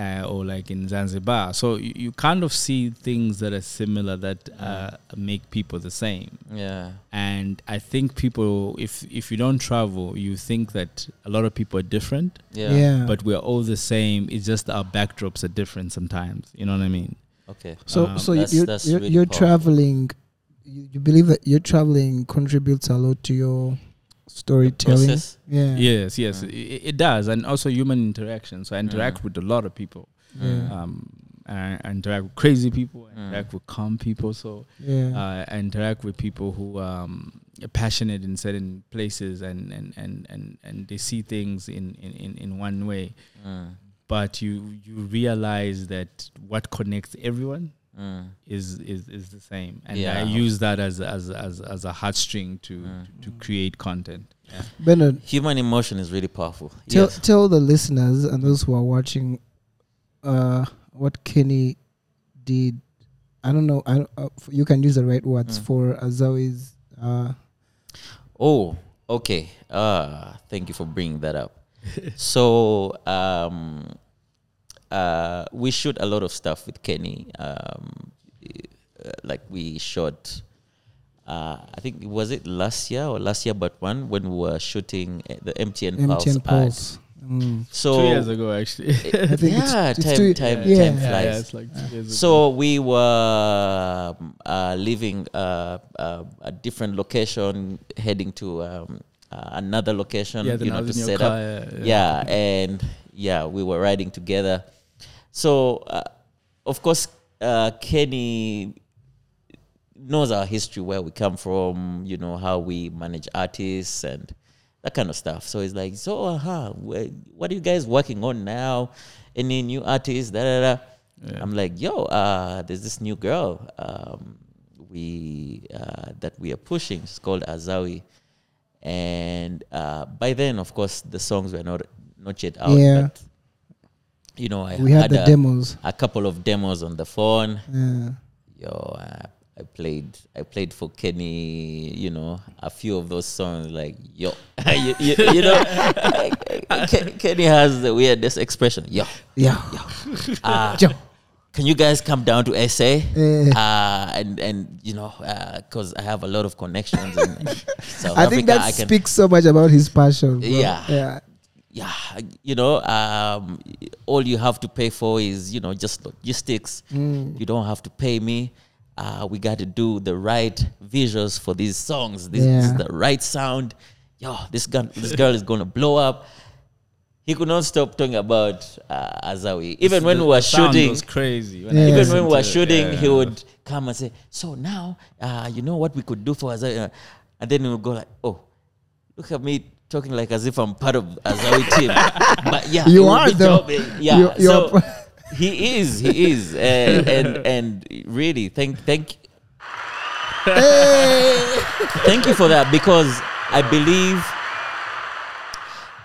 Speaker 3: uh, or like in Zanzibar. So you, you kind of see things that are similar that uh, make people the same.
Speaker 1: Yeah.
Speaker 3: And I think people, if if you don't travel, you think that a lot of people are different,
Speaker 1: Yeah.
Speaker 2: Yeah.
Speaker 3: but we're all the same. It's just our backdrops are different sometimes. You know what I mean?
Speaker 1: Okay.
Speaker 2: so
Speaker 3: um,
Speaker 2: so you-
Speaker 1: that's-
Speaker 2: you're,
Speaker 1: that's
Speaker 2: you're,
Speaker 1: really
Speaker 2: you're traveling. You, you believe that your traveling contributes a lot to your storytelling.
Speaker 1: Process.
Speaker 2: Yeah.
Speaker 3: Yes, yes,
Speaker 1: Mm.
Speaker 3: it, it does, and also human interaction. So I interact
Speaker 1: Mm.
Speaker 3: with a lot of people.
Speaker 2: Yeah.
Speaker 3: Um, I, I interact with crazy people. I interact with calm people. So
Speaker 2: Yeah.
Speaker 3: uh, I interact with people who um, are passionate in certain places and and, and, and, and they see things in, in, in, in one way. But you you realize that what connects everyone
Speaker 1: Mm.
Speaker 3: is is, is the same, and
Speaker 1: Yeah.
Speaker 3: I use that as as as, as a heartstring to
Speaker 1: Mm.
Speaker 3: to create content. Yeah.
Speaker 2: Benon,
Speaker 1: Human emotion is really powerful.
Speaker 2: tell
Speaker 1: yes.
Speaker 2: tell the listeners and those who are watching, uh, what Kenny did. I don't know. I don't, uh, f- you can use the right words
Speaker 1: Mm.
Speaker 2: for Azawi's. Uh,
Speaker 1: Oh, okay. Uh, thank you for bringing that up. so, um, uh, we shoot a lot of stuff with Kenny. Um, uh, like we shot, uh, I think was it last year or last year, but one when we were shooting uh, the MTN, Pulse
Speaker 2: MTN
Speaker 1: ad.
Speaker 2: Pulse. Mm.
Speaker 1: So
Speaker 3: two years ago, actually.
Speaker 2: I think
Speaker 1: yeah,
Speaker 2: it's
Speaker 1: time,
Speaker 2: two-
Speaker 1: time,
Speaker 2: yeah.
Speaker 1: time
Speaker 2: Yeah,
Speaker 1: flies.
Speaker 3: yeah, it's like two years ago.
Speaker 1: So we were um, uh, leaving uh, uh, a different location, heading to um, uh, another location,
Speaker 3: yeah, then
Speaker 1: you know, to set
Speaker 3: car,
Speaker 1: up.
Speaker 3: yeah,
Speaker 1: Yeah, and yeah, we were riding together. So, uh, of course, uh, Kenny knows our history, where we come from, you know, how we manage artists and that kind of stuff. So he's like, so, uh-huh, what are you guys working on now? Any new artists? Da, da, da.
Speaker 3: Yeah.
Speaker 1: I'm like, yo, uh, there's this new girl um, we uh, that we are pushing. It's called Azawi, and uh, by then, of course, the songs were not not yet out.
Speaker 2: Yeah.
Speaker 1: But, you know, I
Speaker 2: we had the
Speaker 1: a,
Speaker 2: demos.
Speaker 1: a couple of demos on the phone.
Speaker 2: Yeah.
Speaker 1: Yo, I, I played I played for Kenny. You know, a few of those songs. Like, yo, you, you, you know, Ken- Kenny has the weirdest expression. Yo,
Speaker 2: Yeah.
Speaker 1: uh,
Speaker 2: Yo.
Speaker 1: can you guys come down to SA? Uh, and and you know, because I have a lot of connections in South
Speaker 2: I
Speaker 1: Africa.
Speaker 2: think that
Speaker 1: I
Speaker 2: speaks so much about his passion. bro.
Speaker 1: Yeah.
Speaker 2: Yeah.
Speaker 1: Yeah, you know, um, all you have to pay for is you know just logistics.
Speaker 2: Mm.
Speaker 1: You don't have to pay me. Uh, we got to do the right visuals for these songs. This, this is the right sound. Yo, this girl, this girl is gonna blow up. He could not stop talking about uh, Azawi. Even when
Speaker 3: The-
Speaker 1: we were shooting,
Speaker 3: was crazy. When
Speaker 2: Yeah.
Speaker 1: even when we were
Speaker 3: to it,
Speaker 1: shooting, he would come and say, "So now, uh, you know what we could do for Azawi," and then he would go like, "Oh, look at me talking like as if I'm part of Azawi team." but yeah,
Speaker 2: You are, though.
Speaker 1: jobbing. Yeah,
Speaker 2: You- you
Speaker 1: so
Speaker 2: are-
Speaker 1: he is, he is, and and, and really, thank thank
Speaker 2: Hey.
Speaker 1: thank you for that because I believe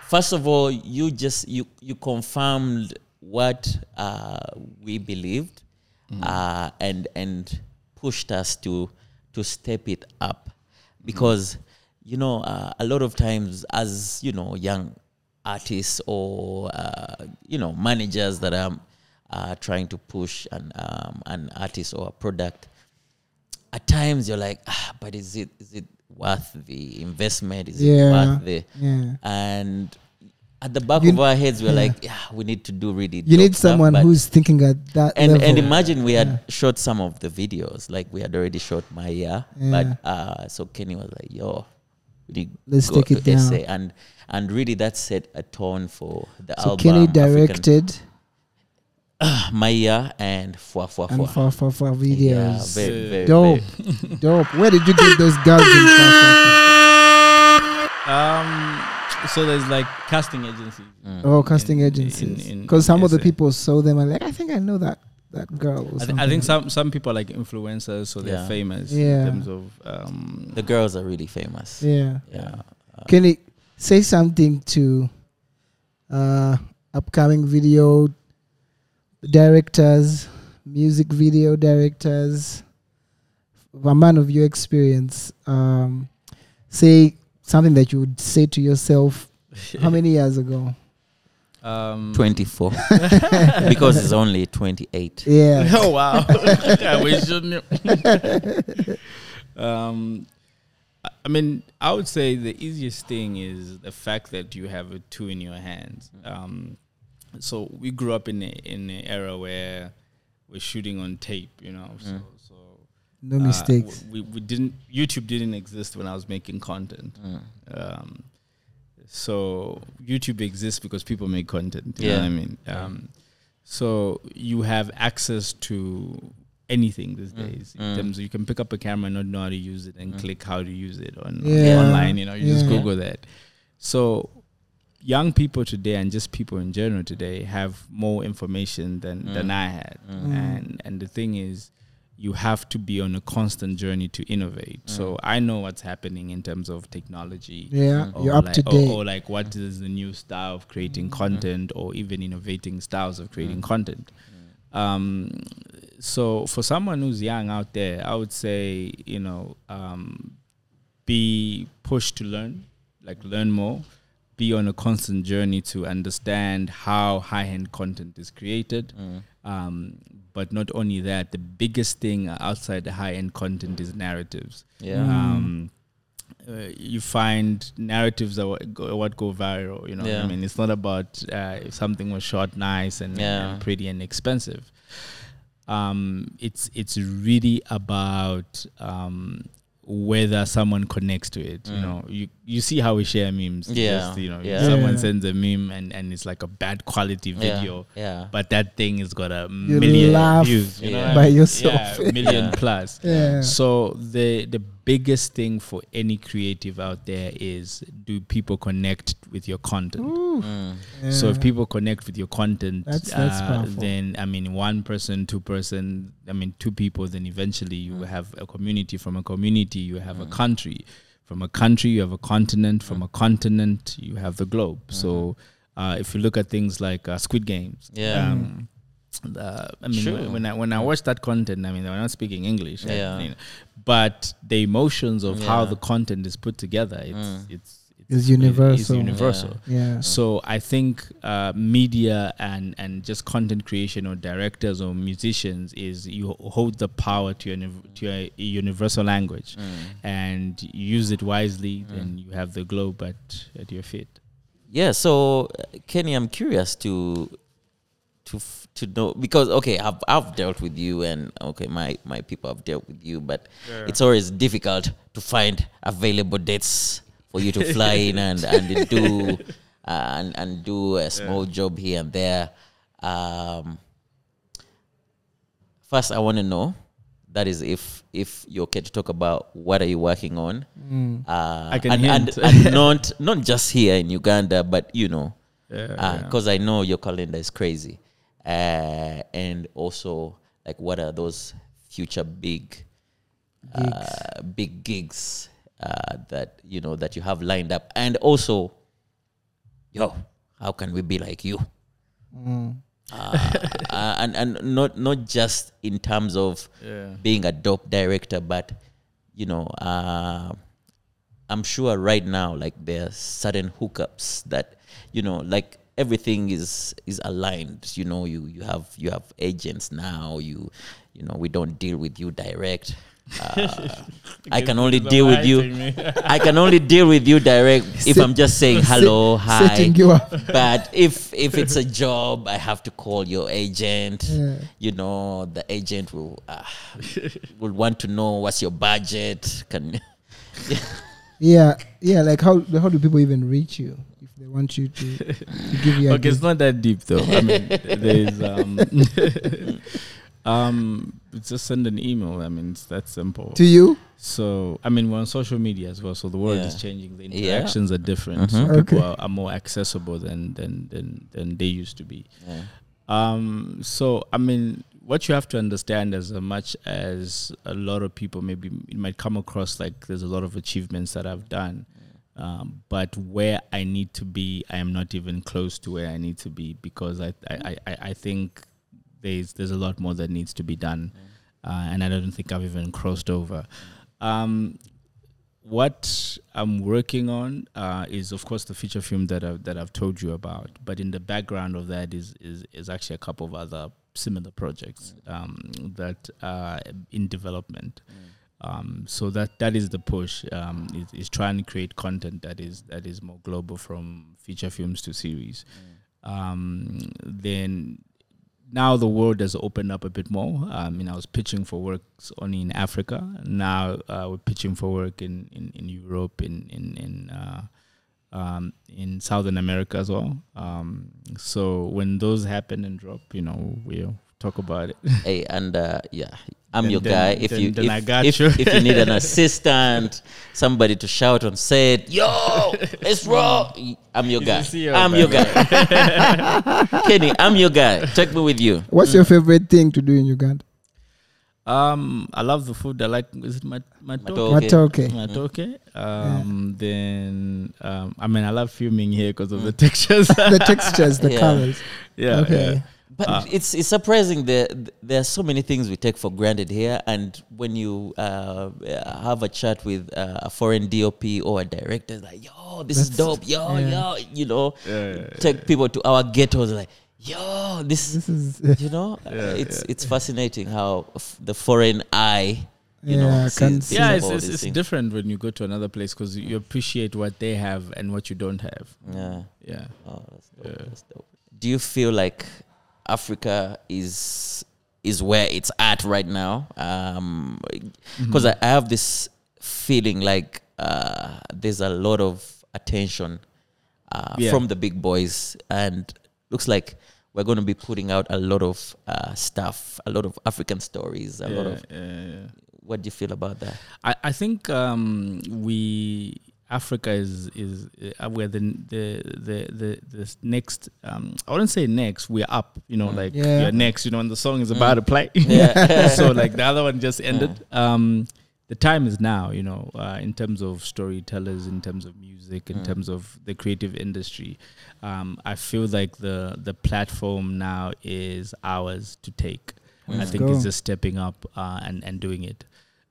Speaker 1: first of all you just you you confirmed what uh, we believed uh, and and pushed us to to step it up because you know uh, a lot of times as you know young artists or uh, you know managers that are uh, trying to push an um, an artist or a product at times you're like, ah, but is it is it worth the investment? Is
Speaker 2: Yeah.
Speaker 1: it worth the
Speaker 2: Yeah.
Speaker 1: and at the back
Speaker 2: You-
Speaker 1: of our heads we're
Speaker 2: yeah.
Speaker 1: like, yeah, we need to do really
Speaker 2: You need someone
Speaker 1: but-
Speaker 2: who's thinking at that
Speaker 1: and
Speaker 2: level.
Speaker 1: and imagine we had
Speaker 2: Yeah.
Speaker 1: shot some of the videos, like we had already shot Maya,
Speaker 2: Yeah.
Speaker 1: but uh, so Kenny was like, yo, we need
Speaker 2: Let's
Speaker 1: go
Speaker 2: take it
Speaker 1: to
Speaker 2: down.
Speaker 1: SA. and and really that set a tone for the
Speaker 2: so
Speaker 1: album.
Speaker 2: Kenny
Speaker 1: African-
Speaker 2: directed
Speaker 1: Maya and Fwa Fwa
Speaker 2: and
Speaker 1: Fwa.
Speaker 2: for for for
Speaker 1: Yeah,
Speaker 2: videos.
Speaker 1: very, very,
Speaker 2: Dope,
Speaker 1: very-
Speaker 2: dope. Where did you get those girls in? Far, far,
Speaker 3: Um, so there's like casting agencies.
Speaker 1: Mm.
Speaker 2: Oh, casting
Speaker 3: In-
Speaker 2: agencies.
Speaker 3: in- in
Speaker 2: Because some of the people saw them and like, I think I know that that girl. Or
Speaker 3: I, th- I think some some people are like influencers, so they're
Speaker 1: Yeah.
Speaker 3: famous
Speaker 2: Yeah.
Speaker 3: in terms of um,
Speaker 1: The girls are really famous.
Speaker 2: Yeah.
Speaker 1: Yeah. Uh,
Speaker 2: Can you say something to uh, upcoming video directors, music video directors, a man of your experience? Um, say something that you would say to yourself how many years ago?
Speaker 3: Um,
Speaker 1: 24. because it's only 28.
Speaker 2: Yeah.
Speaker 3: oh wow! I wish you knew. um, I- I mean, I would say the easiest thing is the fact that you have a two in your hands. Um, so we grew up in a, in an era where we're shooting on tape, you know. So, so
Speaker 2: No
Speaker 3: uh,
Speaker 2: mistakes.
Speaker 3: we, we didn't. YouTube didn't exist when I was making content.
Speaker 1: Mm.
Speaker 3: Um, so YouTube exists because people make content. You know
Speaker 1: Yeah.
Speaker 3: what I mean? Um, so you have access to anything these days. In
Speaker 1: Mm.
Speaker 3: terms of you can pick up a camera and not know how to use it and
Speaker 1: Mm.
Speaker 3: click how to use it on
Speaker 2: Yeah.
Speaker 3: online. You know, you just
Speaker 2: Yeah.
Speaker 3: Google that. So young people today and just people in general today have more information than than
Speaker 1: Mm.
Speaker 3: I had.
Speaker 1: Mm.
Speaker 3: And and the thing is you have to be on a constant journey to innovate. So
Speaker 1: Mm.
Speaker 3: I know what's happening in terms of technology.
Speaker 2: Yeah, you're up
Speaker 3: like,
Speaker 2: to date.
Speaker 3: Or, like what is the new style of creating content or even innovating styles of creating
Speaker 1: Mm.
Speaker 3: content. Um, so for someone who's young out there, I would say, you know, um, be pushed to learn, like learn more, be on a constant journey to understand how high end content is created.
Speaker 1: Mm.
Speaker 3: Um, but not only that, the biggest thing outside the high end content is narratives.
Speaker 1: Yeah.
Speaker 3: Um, uh, you find narratives are what go, what go viral. You know, what
Speaker 1: Yeah.
Speaker 3: I mean, it's not about uh, if something was shot nice and,
Speaker 1: Yeah.
Speaker 3: and pretty and expensive. Um, it's it's really about um, whether someone connects to it. You
Speaker 1: Mm.
Speaker 3: know, you you see how we share memes. You
Speaker 1: Yeah.
Speaker 3: just, you know,
Speaker 1: Yeah.
Speaker 3: someone
Speaker 2: Yeah.
Speaker 3: sends a meme and, and it's like a bad quality video
Speaker 1: Yeah.
Speaker 3: but that thing has got a
Speaker 2: You
Speaker 3: million
Speaker 2: laugh
Speaker 3: views you know
Speaker 1: Yeah.
Speaker 3: I
Speaker 2: by
Speaker 3: mean?
Speaker 2: yourself.
Speaker 3: yeah, million
Speaker 1: Yeah.
Speaker 3: plus
Speaker 2: Yeah.
Speaker 3: so the the biggest thing for any creative out there is do people connect with your content
Speaker 2: Ooh,
Speaker 1: Mm.
Speaker 3: so if people connect with your content
Speaker 2: That's- that's
Speaker 3: uh,
Speaker 2: powerful.
Speaker 3: then i mean one person two person i mean two people then eventually you
Speaker 1: Mm.
Speaker 3: have a community from a community you have a country from a country you have a continent from
Speaker 1: Mm.
Speaker 3: a continent you have the globe
Speaker 1: Mm-hmm.
Speaker 3: so uh, if you look at things like uh, squid games
Speaker 1: Yeah.
Speaker 3: um, uh, I mean,
Speaker 1: Sure.
Speaker 3: when I when I watch that content, I mean, they're not speaking English, I
Speaker 1: Yeah.
Speaker 3: mean, but the emotions of how the content is put together, it's
Speaker 1: Mm.
Speaker 3: it's,
Speaker 2: It's
Speaker 3: it-
Speaker 2: universal.
Speaker 3: It's universal.
Speaker 2: yeah.
Speaker 3: So I think uh, media and and just content creation or directors or musicians is you hold the power to your to a universal language
Speaker 1: Mm.
Speaker 3: and use it wisely, then you have the globe at at your feet.
Speaker 1: Yeah, so uh, Kenny, I'm curious to to f- to know because okay, I've I've dealt with you and okay, my my people have dealt with you, but it's always difficult to find available dates for you to fly in and and do uh, and and do a small job here and there. Um, first, I want to know that is if if you're okay to talk about what are you working on
Speaker 2: Mm.
Speaker 1: uh,
Speaker 3: I can
Speaker 1: and, and,
Speaker 3: hint.
Speaker 1: and not not just here in Uganda, but you know,
Speaker 3: Yeah,
Speaker 1: because I know your calendar is crazy, uh, and also like what are those future big uh, big gigs uh, that you know that you have lined up, and also, yo, how can we be like you?
Speaker 2: Mm.
Speaker 1: uh, uh, and and not not just in terms of
Speaker 3: Yeah.
Speaker 1: being a dope director, but you know, uh, I'm sure right now, like there are certain hookups that you know, like everything is is aligned. You know, you you have you have agents now. You you know, we don't deal with you direct. Uh, I can only deal with you. I can only deal with you direct if I'm just saying hello, hi.
Speaker 2: You up.
Speaker 1: But if if it's a job, I have to call your agent.
Speaker 2: Yeah.
Speaker 1: You know, the agent will uh, will want to know what's your budget. Can
Speaker 2: Yeah, yeah. yeah. Like how how do people even reach you if they want you to, to give you? a
Speaker 3: okay, it's not that deep though. I mean, there's um, um, just send an email. I mean, it's that simple.
Speaker 2: to you.
Speaker 3: So, I mean, we're on social media as well. So the world is changing. The
Speaker 1: Yeah.
Speaker 3: interactions are different.
Speaker 1: Mhm.
Speaker 3: So people
Speaker 2: Okay.
Speaker 3: are, are more accessible than than than than they used to be.
Speaker 1: yeah.
Speaker 3: Um, so I mean, what you have to understand is as much as a lot of people maybe it might come across like there's a lot of achievements that I've done, um, but where I need to be, I am not even close to where I need to be because I I, I, I think there's there's a lot more that needs to be done, uh, and I don't think I've even crossed over. Um, what I'm working on uh, is, of course, the feature film that I've, that I've told you about. But in the background of that is is, is actually a couple of other similar projects um, that are in development. Um, so that that is the push. Um, is, is trying to create content that is that is more global, from feature films to series. Um, then now the world has opened up a bit more. I mean, I was pitching for works only in Africa. Now uh, we're pitching for work in, in, in Europe, in in in, uh, um, in Southern America as well. Um, so when those happen and drop, you know, we'll talk about it.
Speaker 1: Hey, and uh, yeah, I'm
Speaker 3: Then-
Speaker 1: your
Speaker 3: then-
Speaker 1: guy. If
Speaker 3: then-
Speaker 1: you
Speaker 3: then
Speaker 1: if,
Speaker 3: I got
Speaker 1: if,
Speaker 3: you.
Speaker 1: if you need an assistant, somebody to shout on set, yo, it's raw. I'm your guy.
Speaker 3: the CEO,
Speaker 1: I'm your guy. Kenny, I'm your guy. Take me with you.
Speaker 2: What's your favorite thing to do in Uganda?
Speaker 3: Um, I love the food. I like is it mat- matoke?
Speaker 1: Matoke.
Speaker 2: Matoke.
Speaker 3: Matoke. Um, then um, I mean I love filming here because of the textures.
Speaker 2: the textures, the
Speaker 1: Yeah.
Speaker 2: colors.
Speaker 3: yeah.
Speaker 2: okay.
Speaker 3: yeah.
Speaker 1: But
Speaker 3: Uh,
Speaker 1: it's it's surprising there there are so many things we take for granted here, and when you uh, have a chat with uh, a foreign DOP or a director, it's like yo, this is dope, yo,
Speaker 2: yeah.
Speaker 1: yo, you know,
Speaker 3: Yeah, yeah, yeah.
Speaker 1: take people to our ghettos, like yo, this
Speaker 2: This is
Speaker 1: you know uh, it's
Speaker 3: yeah.
Speaker 1: it's fascinating how f- the foreign eye you
Speaker 2: Yeah,
Speaker 1: know
Speaker 2: can
Speaker 1: sees,
Speaker 2: see
Speaker 3: yeah, it's, it's, it's different when you go to another place because you appreciate what they have and what you don't have.
Speaker 1: yeah
Speaker 3: Yeah.
Speaker 1: oh that's dope,
Speaker 3: Yeah.
Speaker 1: that's dope do you feel like africa is is where it's at right now um because I, I have this feeling like uh there's a lot of attention uh,
Speaker 3: Yeah.
Speaker 1: from the big boys and looks like we're going to be putting out a lot of uh, stuff a lot of african stories a lot of
Speaker 3: yeah, yeah.
Speaker 1: what do you feel about that
Speaker 3: I, I think um, we Africa is is uh, we're the the the the, the next. Um, I wouldn't say next. We're up. You know, like
Speaker 2: Yeah.
Speaker 3: you're next. You know, and the song is about to play.
Speaker 1: Yeah.
Speaker 3: so like the other one just ended. Um, the time is now. You know, uh, in terms of storytellers, in terms of music, in terms of the creative industry. Um, I feel like the the platform now is ours to take. I
Speaker 2: Let's
Speaker 3: think
Speaker 2: go.
Speaker 3: it's just stepping up uh, and and doing it.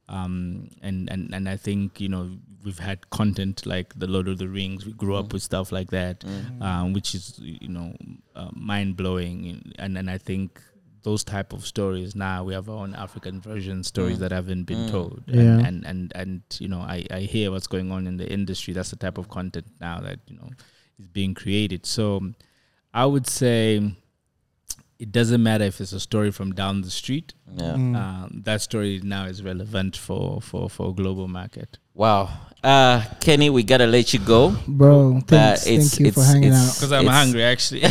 Speaker 3: Um, and, and and I think you know we've had content like the Lord of the Rings. We grew up with stuff like that, um, which is you know uh, mind blowing. And and I think those type of stories now we have our own African version stories that haven't been told.
Speaker 2: Yeah.
Speaker 3: And, and and and you know I I hear what's going on in the industry. That's the type of content now that you know is being created. So I would say it doesn't matter if it's a story from down the street.
Speaker 1: yeah
Speaker 2: Mm.
Speaker 3: Um, that story now is relevant for for for global market.
Speaker 1: Wow. Uh, Kenny, we gotta let you go.
Speaker 2: Bro,
Speaker 1: But
Speaker 2: thanks.
Speaker 1: it's-
Speaker 2: Thank you for hanging out.
Speaker 3: Because I'm hungry, actually.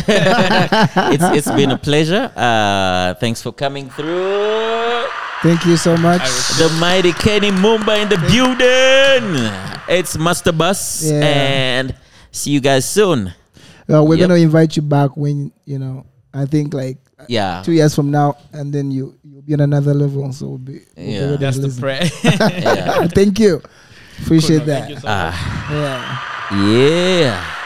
Speaker 1: it's it's been a pleasure. Uh, thanks for coming through.
Speaker 2: Thank you so much.
Speaker 1: The mighty Kenny Mumba in the building. It's Master Bus,
Speaker 2: Yeah.
Speaker 1: and see you guys soon.
Speaker 2: Well, we're
Speaker 1: Yep.
Speaker 2: gonna invite you back when you know. I think like
Speaker 1: Yeah.
Speaker 2: two years from now, and then you you'll be on another level. So we'll be. we'll
Speaker 1: Yeah.
Speaker 2: ready
Speaker 3: That's the
Speaker 2: listen.
Speaker 3: prayer.
Speaker 1: yeah.
Speaker 2: Thank you. Appreciate
Speaker 3: Cool, no,
Speaker 2: that.
Speaker 3: thank you so much.
Speaker 1: Ah,
Speaker 2: Yeah.
Speaker 1: yeah.